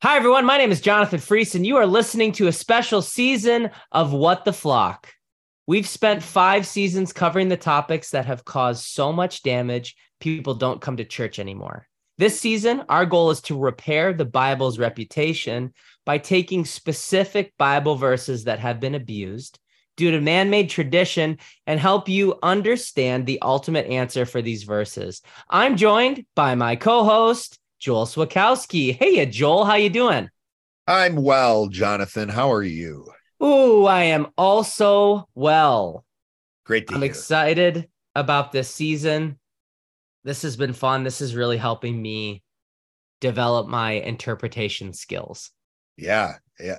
Hi, everyone. My name is Jonathan Fries, and you are listening to a special season of What the Flock. We've spent five seasons covering the topics that have caused so much damage, people don't come to church anymore. This season, our goal is to repair the Bible's reputation by taking specific Bible verses that have been abused due to man made tradition and help you understand the ultimate answer for these verses. I'm joined by my co host, Joel Swakowski. Hey, uh, Joel, how you doing? I'm well, Jonathan. How are you? Ooh, I am also well. Great to I'm hear. excited about this season. This has been fun. This is really helping me develop my interpretation skills. Yeah, yeah.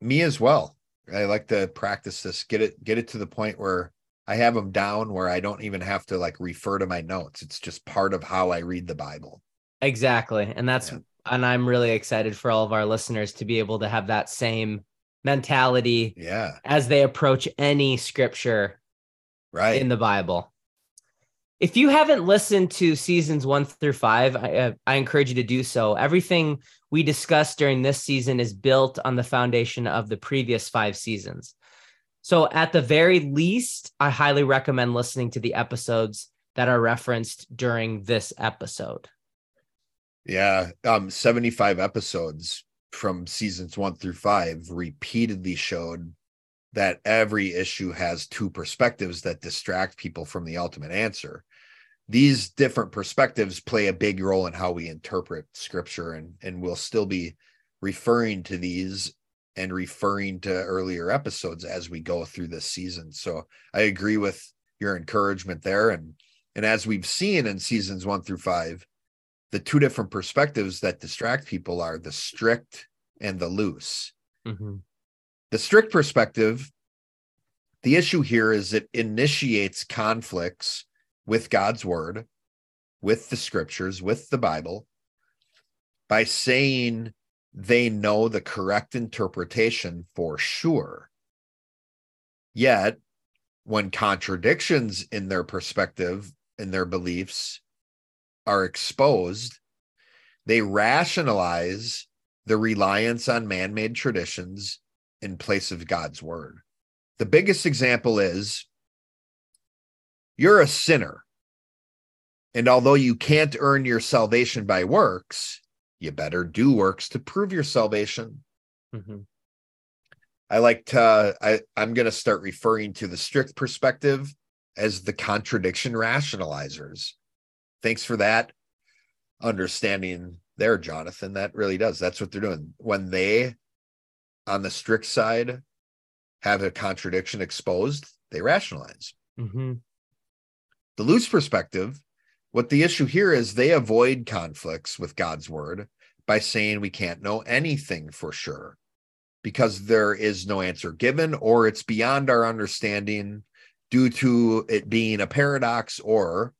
Me as well. I like to practice this. Get it get it to the point where I have them down where I don't even have to like refer to my notes. It's just part of how I read the Bible. Exactly. And that's Yeah. and I'm really excited for all of our listeners to be able to have that same mentality Yeah, as they approach any scripture right. in the Bible. If you haven't listened to seasons one through five, I, uh, I encourage you to do so. Everything we discussed during this season is built on the foundation of the previous five seasons. So, at the very least, I highly recommend listening to the episodes that are referenced during this episode. Yeah. Um 75 episodes from seasons 1 through 5 repeatedly showed that every issue has two perspectives that distract people from the ultimate answer. These different perspectives play a big role in how we interpret scripture and and we'll still be referring to these and referring to earlier episodes as we go through this season. So I agree with your encouragement there and and as we've seen in seasons 1 through 5 the two different perspectives that distract people are the strict and the loose Mhm. the strict perspective, the issue here is it initiates conflicts with God's word, with the scriptures, with the Bible, by saying they know the correct interpretation for sure. Yet, when contradictions in their perspective, in their beliefs, are exposed, they rationalize the reliance on man made traditions in place of God's word. The biggest example is you're a sinner. And although you can't earn your salvation by works, you better do works to prove your salvation. Mhm. I like to, I, I'm going to start referring to the strict perspective as the contradiction rationalizers. Thanks for that understanding there, Jonathan. That really does. That's what they're doing. When they, on the strict side, have a contradiction exposed, they rationalize. Mhm. The loose perspective, what the issue here is they avoid conflicts with God's word by saying we can't know anything for sure because there is no answer given or it's beyond our understanding due to it being a paradox or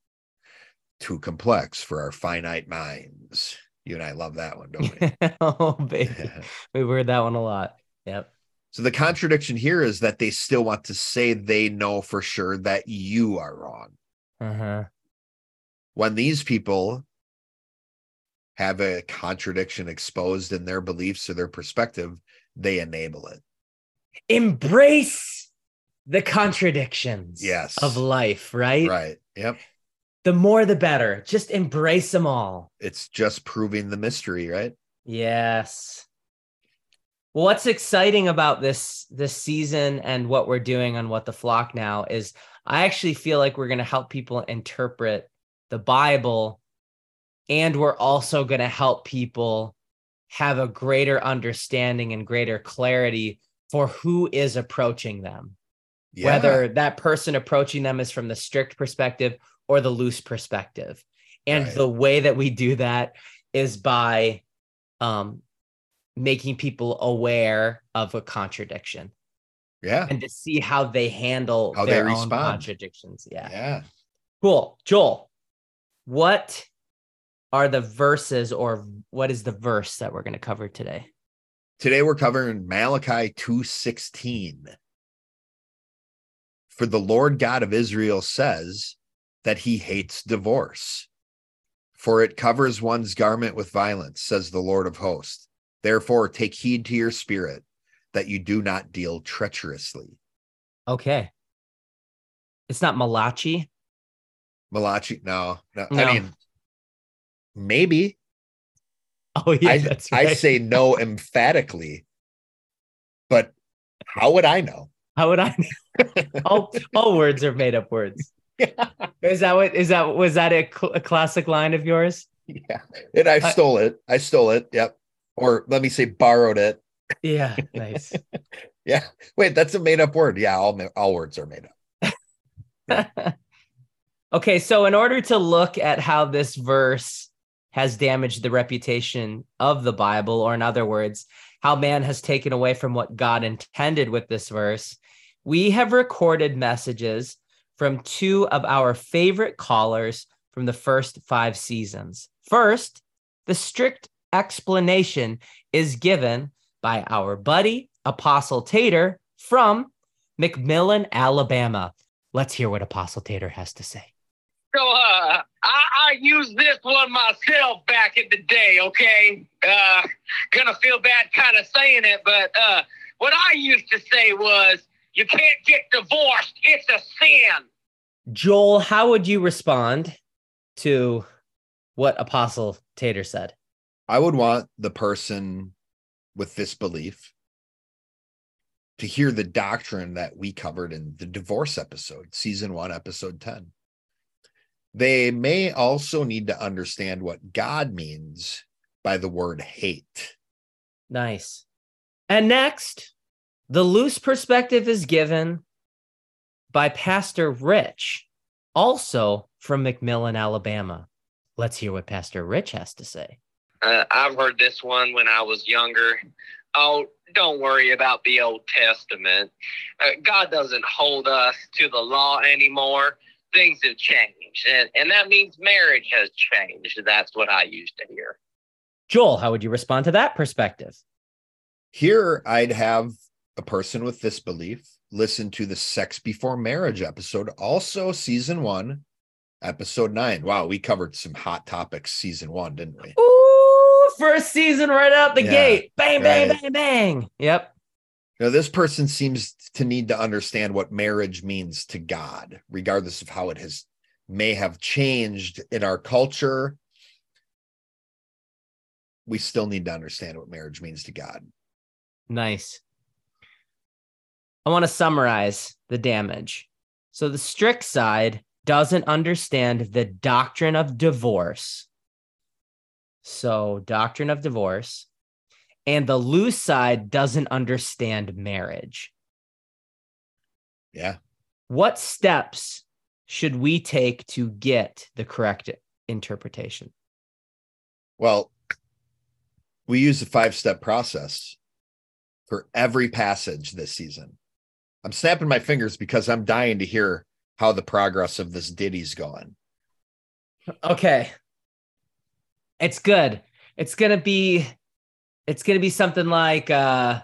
too complex for our finite minds. You and I love that one, don't we? oh, baby. We've heard that one a lot. Yep. So the contradiction here is that they still want to say they know for sure that you are wrong. Uh-huh. When these people have a contradiction exposed in their beliefs or their perspective, they enable it. Embrace the contradictions Yes. of life, right? Right. Yep. The more the better. Just embrace them all. It's just proving the mystery, right? Yes. Well, what's exciting about this this season and what we're doing on What the Flock now is I actually feel like we're going to help people interpret the Bible and we're also going to help people have a greater understanding and greater clarity for who is approaching them. Yeah. Whether that person approaching them is from the strict perspective or the loose perspective. And Right. the way that we do that is by um, making people aware of a contradiction yeah. and to see how they handle How they their own respond. contradictions. Yeah. Yeah. Cool. Joel, what are the verses or what is the verse that we're going to cover today? Today we're covering Malachi 2:16. For the Lord God of Israel says that he hates divorce. For it covers one's garment with violence, says the Lord of hosts. Therefore, take heed to your spirit that you do not deal treacherously. Okay. It's not Malachi. Malachi, no, no. No. I mean, maybe. Oh yeah, I, that's I say no emphatically, but how would I know? How would I? Know? all all words are made up words. Is that what? Is that was that a, cl- a classic line of yours? Yeah, and I I- stole it. I stole it. Yep. Or let me say, borrowed it. Yeah, nice. Yeah. Wait, that's a made up word. Yeah, all all words are made up. okay, so in order to look at how this verse has damaged the reputation of the Bible, or in other words, how man has taken away from what God intended with this verse, we have recorded messages from two of our favorite callers from the first five seasons. First, the strict explanation is given by our buddy, Apostle Tater from McMillan, Alabama. Let's hear what Apostle Tater has to say. So uh, I, I used this one myself back in the day. Okay, uh, gonna feel bad kind of saying it, but uh, what I used to say was, "You can't get divorced; it's a sin." Joel, how would you respond to what Apostle Tater said? I would want the person with this belief to hear the doctrine that we covered in the divorce episode, season one, episode 10. They may also need to understand what God means by the word hate. Nice. And next, the loose perspective is given by Pastor Rich, also from McMillan, Alabama. Let's hear what Pastor Rich has to say. Uh, I've heard this one when I was younger. Oh, don't worry about the Old Testament. Uh, God doesn't hold us to the law anymore. Things have changed, and, and that means marriage has changed. That's what I used to hear. Joel, how would you respond to that perspective? Here, I'd have a person with this belief listen to the Sex Before Marriage episode, also season one, episode nine. Wow, we covered some hot topics season one, didn't we? Ooh, first season right out the Yeah, gate. Bang, bang, right. bang, bang. Yep. Now, this person seems to need to understand what marriage means to God, regardless of how it has may have changed in our culture. We still need to understand what marriage means to God. Nice. I want to summarize the damage. So the strict side doesn't understand the doctrine of divorce. So, doctrine of divorce. And the loose side doesn't understand marriage. Yeah. What steps should we take to get the correct interpretation? Well, we use a five step process for every passage this season. I'm snapping my fingers because I'm dying to hear how the progress of this ditty's going. Okay. It's good. It's gonna be it's gonna be something like uh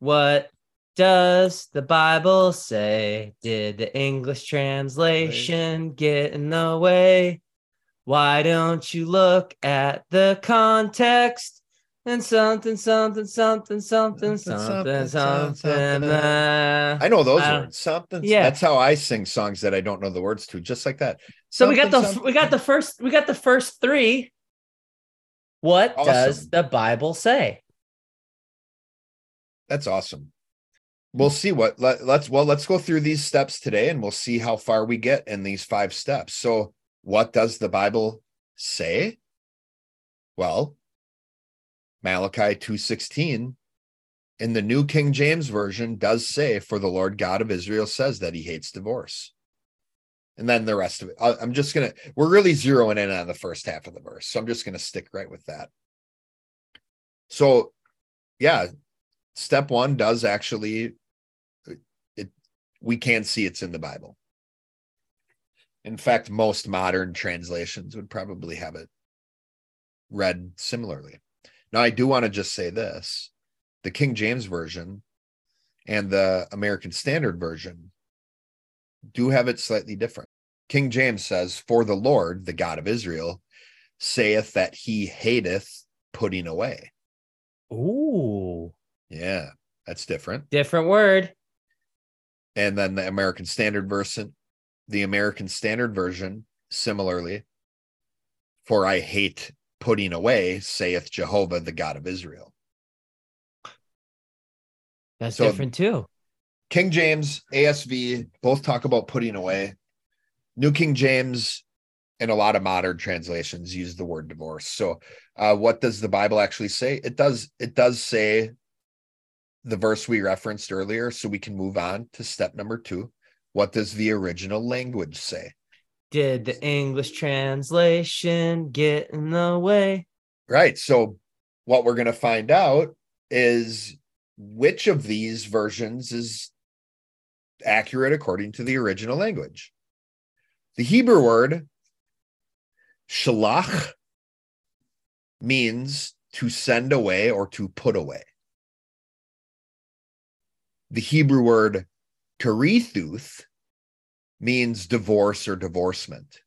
what does the Bible say? Did the English translation get in the way? Why don't you look at the context and something, something, something, something, something, something. uh, I know those I don't- words. Something. Yeah. That's how I sing songs that I don't know the words to, just like that. So we got the Something, we got the first we got the first three. What does the Bible say? That's awesome. We'll see what let, let's well let's go through these steps today and we'll see how far we get in these five steps. So, what does the Bible say? Well, Malachi 2:16 in the New King James version does say for the Lord God of Israel says that he hates divorce. And then the rest of it. I'm just going to we're really zeroing in on the first half of the verse. So I'm just going to stick right with that. So, yeah, step 1 does actually it we can see it's in the Bible. In fact, most modern translations would probably have it read similarly. Now, I do want to just say this the King James Version and the American Standard Version do have it slightly different. King James says, For the Lord, the God of Israel, saith that he hateth putting away. Ooh, Yeah, that's different. different word. And then the American Standard version, the American Standard version, similarly, for I hate putting away, saith Jehovah, the God of Israel. That's So- different too. King James, ASV, both talk about putting away. New King James and a lot of modern translations use the word divorce. So, uh, what does the Bible actually say? It does. It does say the verse we referenced earlier. So we can move on to step number two. What does the original language say? Did the English translation get in the way? Right. So, what we're going to find out is which of these versions is accurate according to the original language. The Hebrew word shalach means to send away or to put away. The Hebrew word karithuth means divorce or divorcement.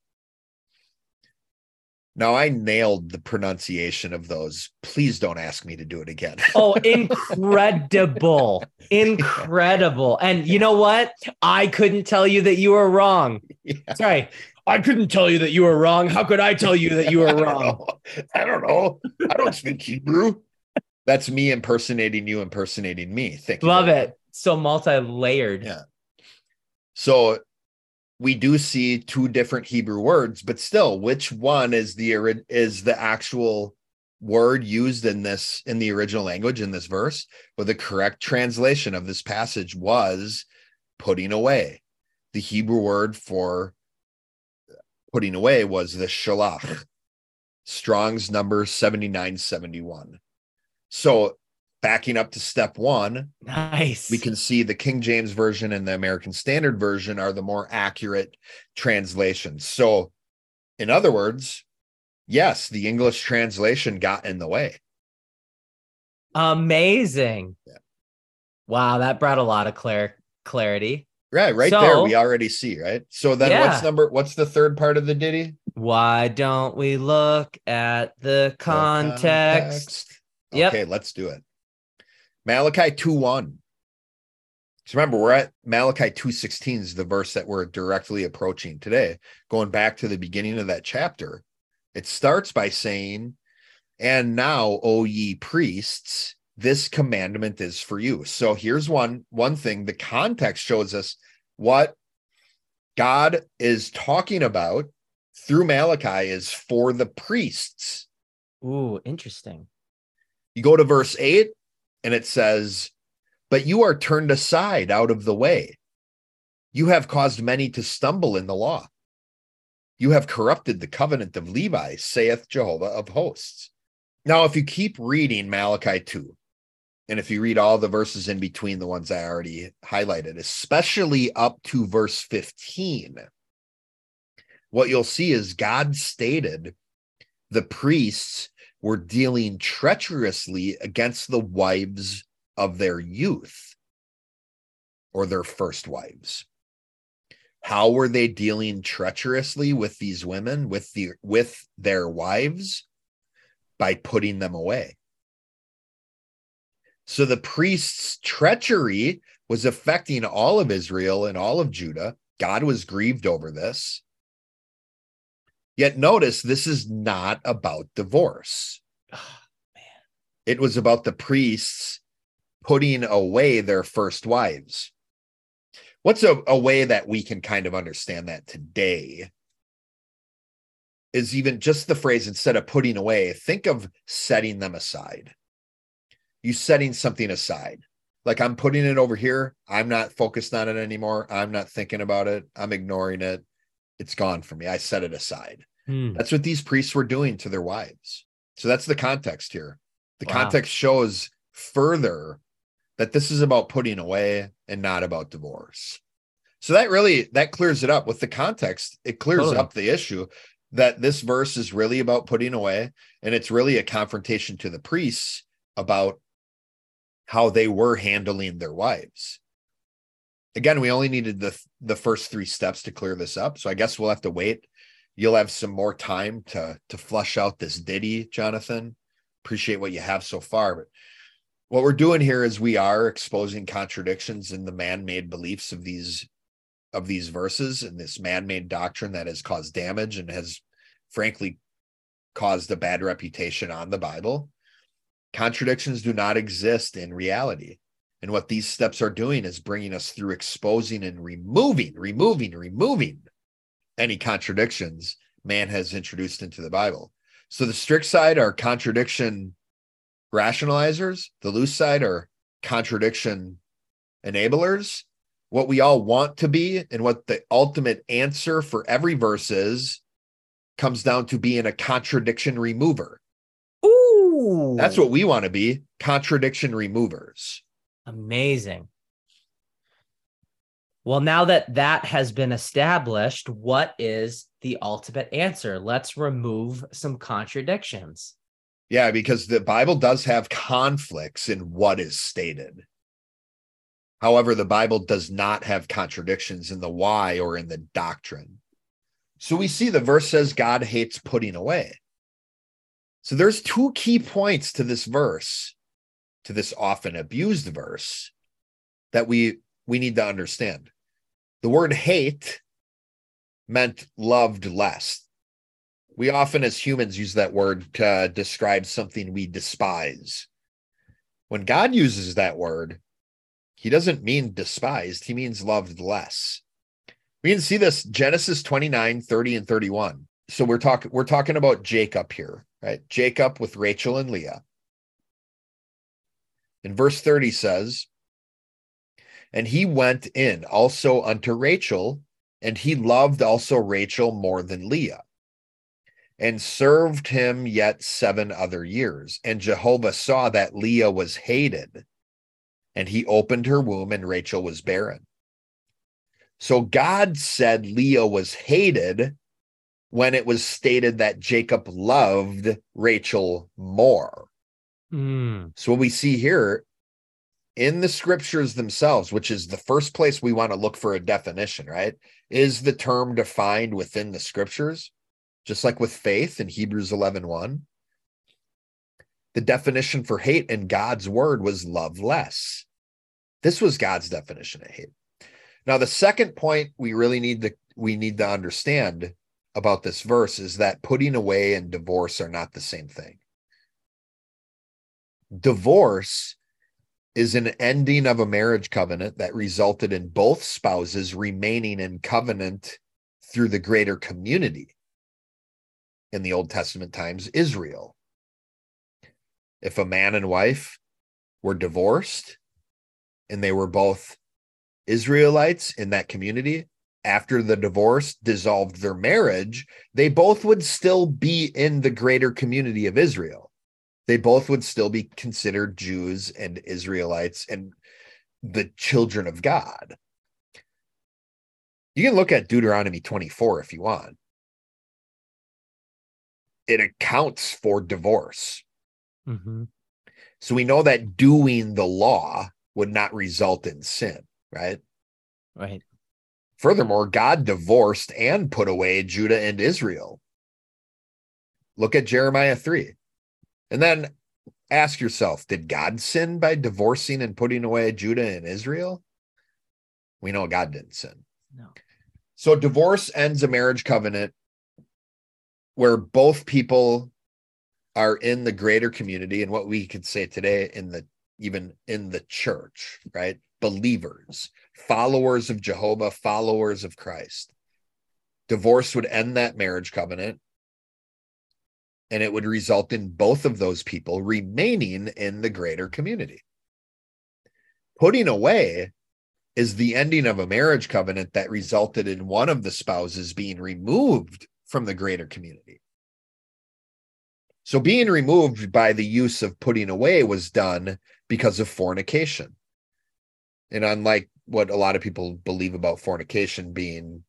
Now I nailed the pronunciation of those. Please don't ask me to do it again. Oh, incredible. Incredible. And you know what? I couldn't tell you that you were wrong. Yeah. Sorry. I couldn't tell you that you were wrong. How could I tell you that you I were don't wrong? I don't know. I don't speak Hebrew. That's me impersonating you, impersonating me. Thank you. Love it. So multi-layered. Yeah. So we do see two different Hebrew words, but still, which one is the is the actual word used in this in the original language in this verse? Well, the correct translation of this passage was putting away. The Hebrew word for putting away was the shalach. Strong's number 7971. So backing up to step one, Nice. we can see the King James version and the American Standard version are the more accurate translations. So, in other words, yes, the English translation got in the way. Amazing. Yeah. Wow, that brought a lot of clar- clarity. Right, right there, we already see, right? So then Yeah. what's number what's the third part of the ditty? Why don't we look at the context? Yep. Okay, let's do it. Malachi 2 1. So remember, we're at Malachi 2:16 is the verse that we're directly approaching today. Going back to the beginning of that chapter, it starts by saying, And now, O ye priests, this commandment is for you. So here's one one thing. The context shows us what God is talking about through Malachi is for the priests. Ooh, interesting. You go to verse 8 and it says, But you are turned aside out of the way. You have caused many to stumble in the law. You have corrupted the covenant of Levi, saith Jehovah of hosts. Now, if you keep reading Malachi 2, and if you read all the verses in between the ones I already highlighted, especially up to verse 15, what you'll see is God stated the priests were dealing treacherously against the wives of their youth or their first wives. How were they dealing treacherously with these women, with the with their wives? By putting them away. So the priests' treachery was affecting all of Israel and all of Judah. God was grieved over this. Yet notice this is not about divorce. Oh, it was about the priests putting away their first wives. What's a, a way that we can kind of understand that today? Is even just the phrase instead of putting away, think of setting them aside. You setting something aside. Like I'm putting it over here. I'm not focused on it anymore. I'm not thinking about it. I'm ignoring it. It's gone for me. I set it aside. Hmm. That's what these priests were doing to their wives. So that's the context here. The Wow. context shows further that this is about putting away and not about divorce. So that really that clears it up with the context. It clears Totally. up the issue that this verse is really about putting away and it's really a confrontation to the priests about how they were handling their wives. Again, we only needed the the first 3 steps to clear this up. So I guess we'll have to wait you'll have some more time to to flush out this ditty jonathan appreciate what you have so far. But what we're doing here is we are exposing contradictions in the man-made beliefs of these of these verses and this man-made doctrine that has caused damage and has frankly caused a bad reputation on the Bible. Contradictions do not exist in reality. And what these steps are doing is bringing us through exposing and removing, removing, removing any contradictions man has introduced into the Bible. So the strict side are contradiction rationalizers, the loose side are contradiction enablers. What we all want to be and what the ultimate answer for every verse is comes down to being a contradiction remover. Ooh. That's what we want to be contradiction removers. Amazing. Well, now that that has been established, what is the ultimate answer? Let's remove some contradictions. Yeah, because the Bible does have conflicts in what is stated. However, the Bible does not have contradictions in the why or in the doctrine. So we see the verse says God hates putting away. So there's two key points to this verse, to this often abused verse that we we need to understand. The word hate meant loved less. We often as humans use that word to describe something we despise. When God uses that word, he doesn't mean despised, he means loved less. We can see this Genesis 29, 30, and 31. So we're talking we're talking about Jacob here, right? Jacob with Rachel and Leah. In verse 30 says, And he went in also unto Rachel, and he loved also Rachel more than Leah, and served him yet seven other years. And Jehovah saw that Leah was hated, and he opened her womb, and Rachel was barren. So God said Leah was hated when it was stated that Jacob loved Rachel more. Mm. So what we see here in the scriptures themselves, which is the first place we want to look for a definition, right? Is the term defined within the scriptures? Just like with faith in Hebrews 11 1. The definition for hate in God's word was love less. This was God's definition of hate. Now, the second point we really need to we need to understand about this verse is that putting away and divorce are not the same thing. Divorce is an ending of a marriage covenant that resulted in both spouses remaining in covenant through the greater community in the Old Testament times, Israel. If a man and wife were divorced and they were both Israelites in that community, after the divorce dissolved their marriage, they both would still be in the greater community of Israel. They both would still be considered Jews and Israelites and the children of God. You can look at Deuteronomy 24 if you want. It accounts for divorce. Mm-hmm. So we know that doing the law would not result in sin, right? Right. Furthermore, God divorced and put away Judah and Israel. Look at Jeremiah 3. And then ask yourself did God sin by divorcing and putting away Judah and Israel? We know God didn't sin. No. So divorce ends a marriage covenant where both people are in the greater community and what we could say today in the even in the church, right? Believers, followers of Jehovah, followers of Christ. Divorce would end that marriage covenant and it would result in both of those people remaining in the greater community. Putting away is the ending of a marriage covenant that resulted in one of the spouses being removed from the greater community. So being removed by the use of putting away was done because of fornication. And unlike what a lot of people believe about fornication being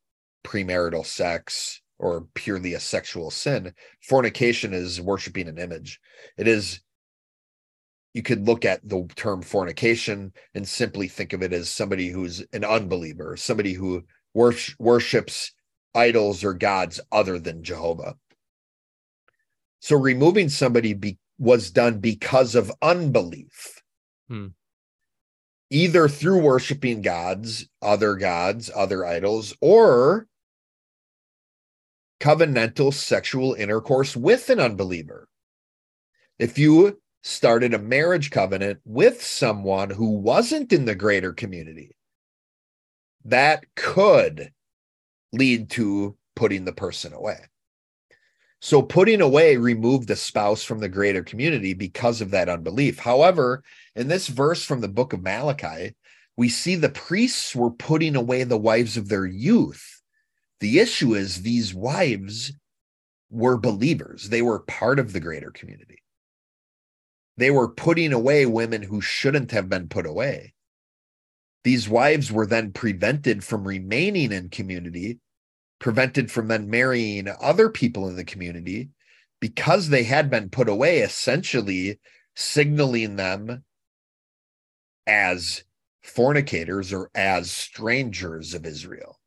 premarital sex or purely a sexual sin, fornication is worshiping an image. It is, you could look at the term fornication and simply think of it as somebody who's an unbeliever, somebody who wor- worships idols or gods other than Jehovah. So removing somebody be, was done because of unbelief. Hmm. Either through worshiping gods, other gods, other idols, or covenantal sexual intercourse with an unbeliever. If you started a marriage covenant with someone who wasn't in the greater community, that could lead to putting the person away. So putting away removed the spouse from the greater community because of that unbelief. However, in this verse from the book of Malachi, we see the priests were putting away the wives of their youth. The issue is these wives were believers, they were part of the greater community. They were putting away women who shouldn't have been put away. These wives were then prevented from remaining in community prevented from then marrying other people in the community because they had been put away, essentially signaling them as fornicators or as strangers of Israel.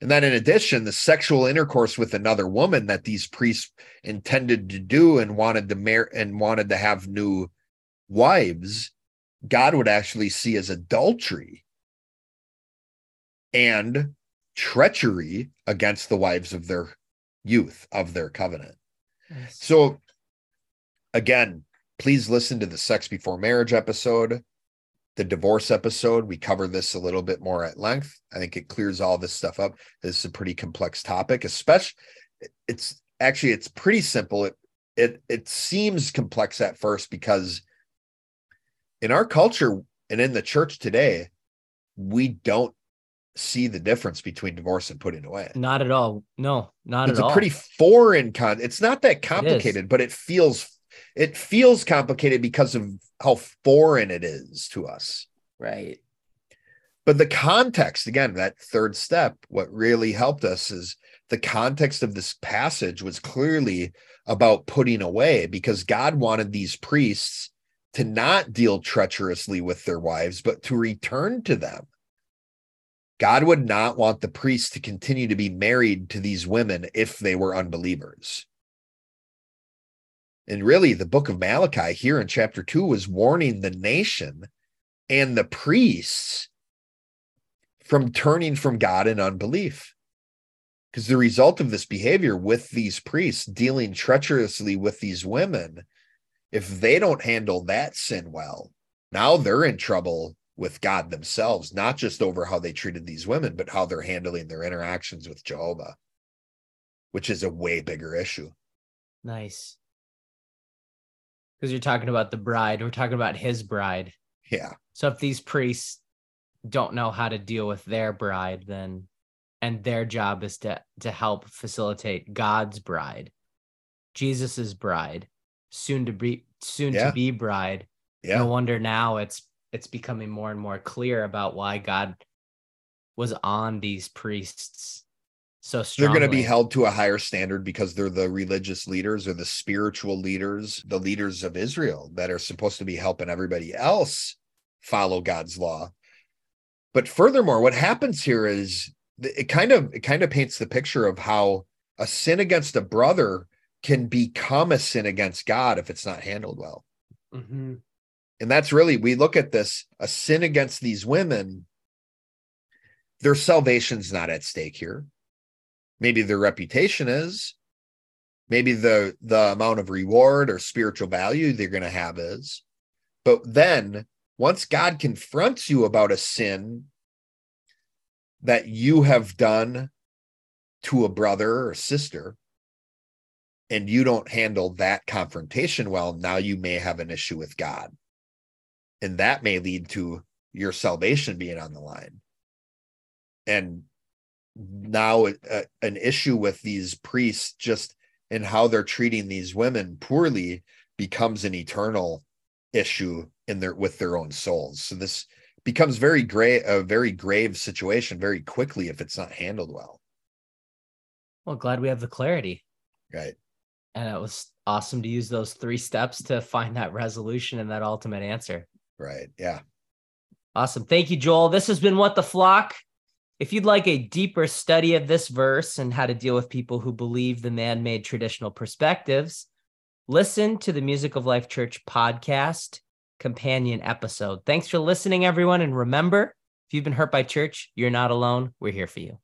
And then, in addition, the sexual intercourse with another woman that these priests intended to do and wanted to marry and wanted to have new wives, God would actually see as adultery. And treachery against the wives of their youth of their covenant. Nice. So again, please listen to the sex before marriage episode, the divorce episode. We cover this a little bit more at length. I think it clears all this stuff up. This is a pretty complex topic, especially it's actually it's pretty simple. It it it seems complex at first because in our culture and in the church today, we don't see the difference between divorce and putting away. Not at all. No, not it's at all. It's a pretty foreign con. It's not that complicated, it but it feels it feels complicated because of how foreign it is to us. Right. But the context, again, that third step, what really helped us is the context of this passage was clearly about putting away because God wanted these priests to not deal treacherously with their wives, but to return to them God would not want the priests to continue to be married to these women if they were unbelievers. And really, the book of Malachi here in chapter two was warning the nation and the priests from turning from God in unbelief. Because the result of this behavior with these priests dealing treacherously with these women, if they don't handle that sin well, now they're in trouble with God themselves, not just over how they treated these women, but how they're handling their interactions with Jehovah, which is a way bigger issue. Nice. Because you're talking about the bride, we're talking about his bride. Yeah. So if these priests don't know how to deal with their bride, then and their job is to to help facilitate God's bride, Jesus's bride, soon to be soon yeah. to be bride. Yeah. No wonder now it's it's becoming more and more clear about why God was on these priests so strongly. They're going to be held to a higher standard because they're the religious leaders or the spiritual leaders, the leaders of Israel that are supposed to be helping everybody else follow God's law. But furthermore, what happens here is it kind of it kind of paints the picture of how a sin against a brother can become a sin against God if it's not handled well. Mm-hmm and that's really we look at this a sin against these women their salvation's not at stake here maybe their reputation is maybe the the amount of reward or spiritual value they're going to have is. But then once god confronts you about a sin that you have done to a brother or sister and you don't handle that confrontation well now you may have an issue with god. And that may lead to your salvation being on the line. And now uh, an issue with these priests just in how they're treating these women poorly becomes an eternal issue in their with their own souls so this becomes very gray a very grave situation very quickly if it's not handled well well glad we have the clarity right and it was awesome to use those three steps to find that resolution and that ultimate answer Right. Yeah. Awesome. Thank you, Joel. This has been What the Flock. If you'd like a deeper study of this verse and how to deal with people who believe the man made traditional perspectives, listen to the Music of Life Church podcast companion episode. Thanks for listening, everyone. And remember, if you've been hurt by church, you're not alone. We're here for you.